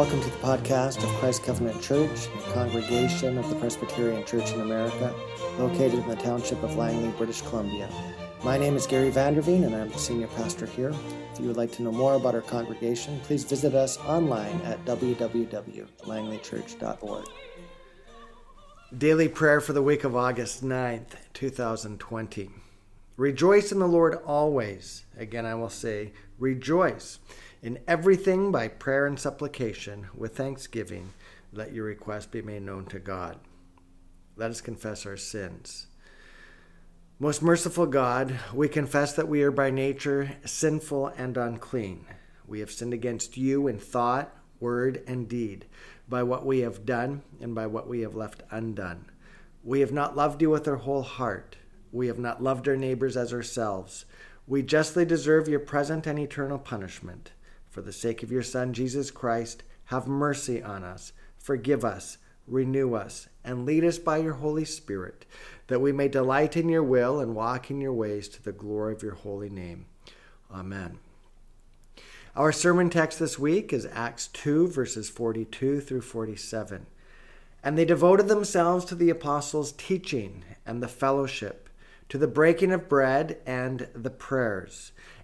Welcome to the podcast of Christ Covenant Church, a congregation of the Presbyterian Church in America, located in the township of Langley, British Columbia. My name is Gary Vanderveen, and I'm the senior pastor here. If you would like to know more about our congregation, please visit us online at www.langleychurch.org. Daily prayer for the week of August 9th, 2020. Rejoice in the Lord always. Again, I will say, rejoice. In everything, by prayer and supplication, with thanksgiving, let your request be made known to God. Let us confess our sins. Most merciful God, we confess that we are by nature sinful and unclean. We have sinned against you in thought, word, and deed, by what we have done and by what we have left undone. We have not loved you with our whole heart. We have not loved our neighbors as ourselves. We justly deserve your present and eternal punishment. For the sake of your Son, Jesus Christ, have mercy on us, forgive us, renew us, and lead us by your Holy Spirit, that we may delight in your will and walk in your ways to the glory of your holy name. Amen. Our sermon text this week is Acts 2, verses 42 through 47. And they devoted themselves to the apostles' teaching and the fellowship, to the breaking of bread and the prayers.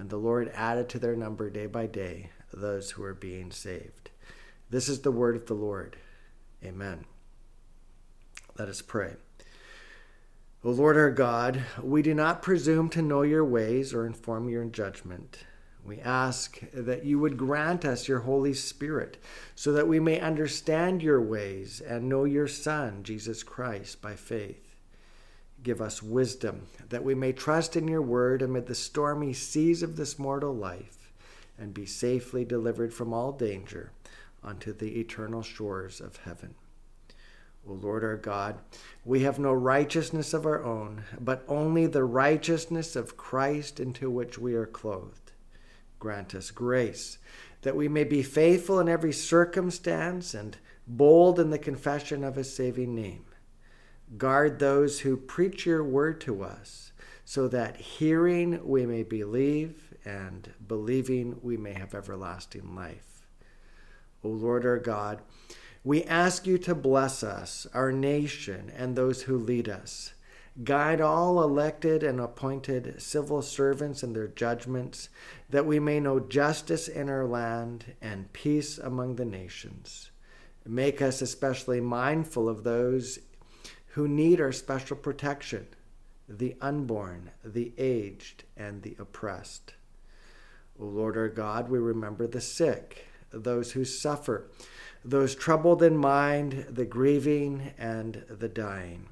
And the Lord added to their number day by day those who were being saved. This is the word of the Lord. Amen. Let us pray. O Lord our God, we do not presume to know your ways or inform your judgment. We ask that you would grant us your Holy Spirit so that we may understand your ways and know your Son, Jesus Christ, by faith. Give us wisdom that we may trust in your word amid the stormy seas of this mortal life and be safely delivered from all danger unto the eternal shores of heaven. O Lord our God, we have no righteousness of our own, but only the righteousness of Christ into which we are clothed. Grant us grace that we may be faithful in every circumstance and bold in the confession of his saving name Guard those who preach your word to us, so that hearing we may believe, and believing we may have everlasting life. O Lord our God, we ask you to bless us, our nation, and those who lead us. Guide all elected and appointed civil servants in their judgments, that we may know justice in our land and peace among the nations. Make us especially mindful of those who need our special protection the unborn, the aged, and the oppressed. O Lord our God, we remember the sick, those who suffer, those troubled in mind, the grieving, and the dying.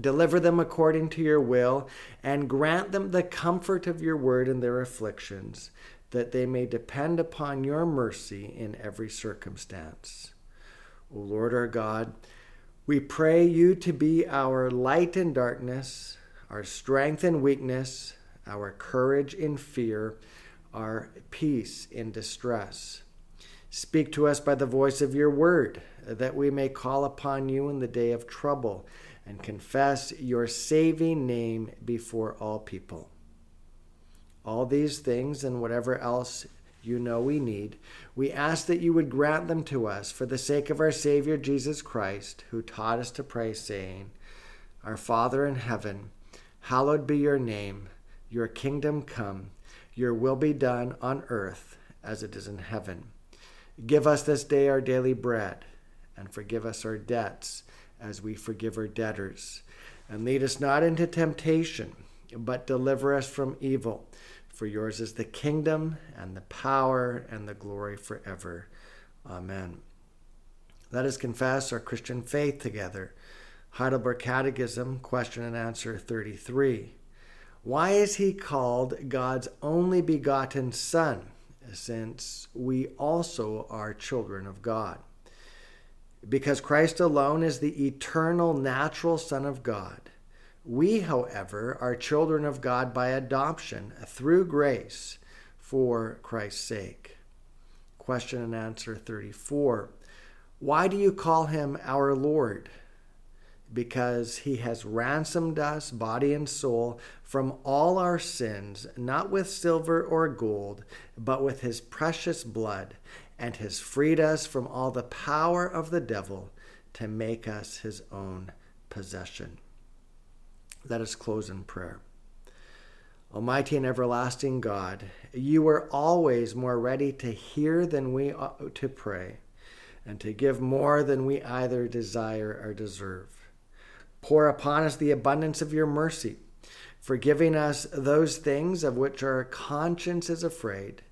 Deliver them according to your will, and grant them the comfort of your word in their afflictions, that they may depend upon your mercy in every circumstance. O Lord our God, we pray you to be our light in darkness, our strength in weakness, our courage in fear, our peace in distress. Speak to us by the voice of your word, that we may call upon you in the day of trouble and confess your saving name before all people. All these things and whatever else you know we need, we ask that you would grant them to us for the sake of our Savior Jesus Christ, who taught us to pray, saying, Our Father in heaven, hallowed be your name, your kingdom come, your will be done on earth as it is in heaven. Give us this day our daily bread, and forgive us our debts as we forgive our debtors. And lead us not into temptation, but deliver us from evil. For yours is the kingdom and the power and the glory forever. Amen. Let us confess our Christian faith together. Heidelberg Catechism, question and answer 33. Why is he called God's only begotten Son? since we also are children of God. Because Christ alone is the eternal, natural Son of God. We, however, are children of God by adoption through grace for Christ's sake. Question and answer 34. Why do you call him our Lord? Because he has ransomed us, body and soul, from all our sins, not with silver or gold, but with his precious blood, and has freed us from all the power of the devil to make us his own possession. Let us close in prayer. Almighty and everlasting God, you are always more ready to hear than we ought to pray, and to give more than we either desire or deserve. Pour upon us the abundance of your mercy, forgiving us those things of which our conscience is afraid,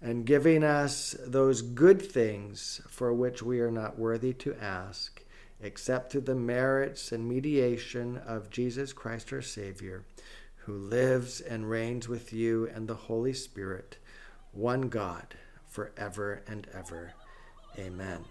and giving us those good things for which we are not worthy to ask, except through the merits and mediation of Jesus Christ our Savior, who lives and reigns with you and the Holy Spirit, one God, forever and ever. Amen.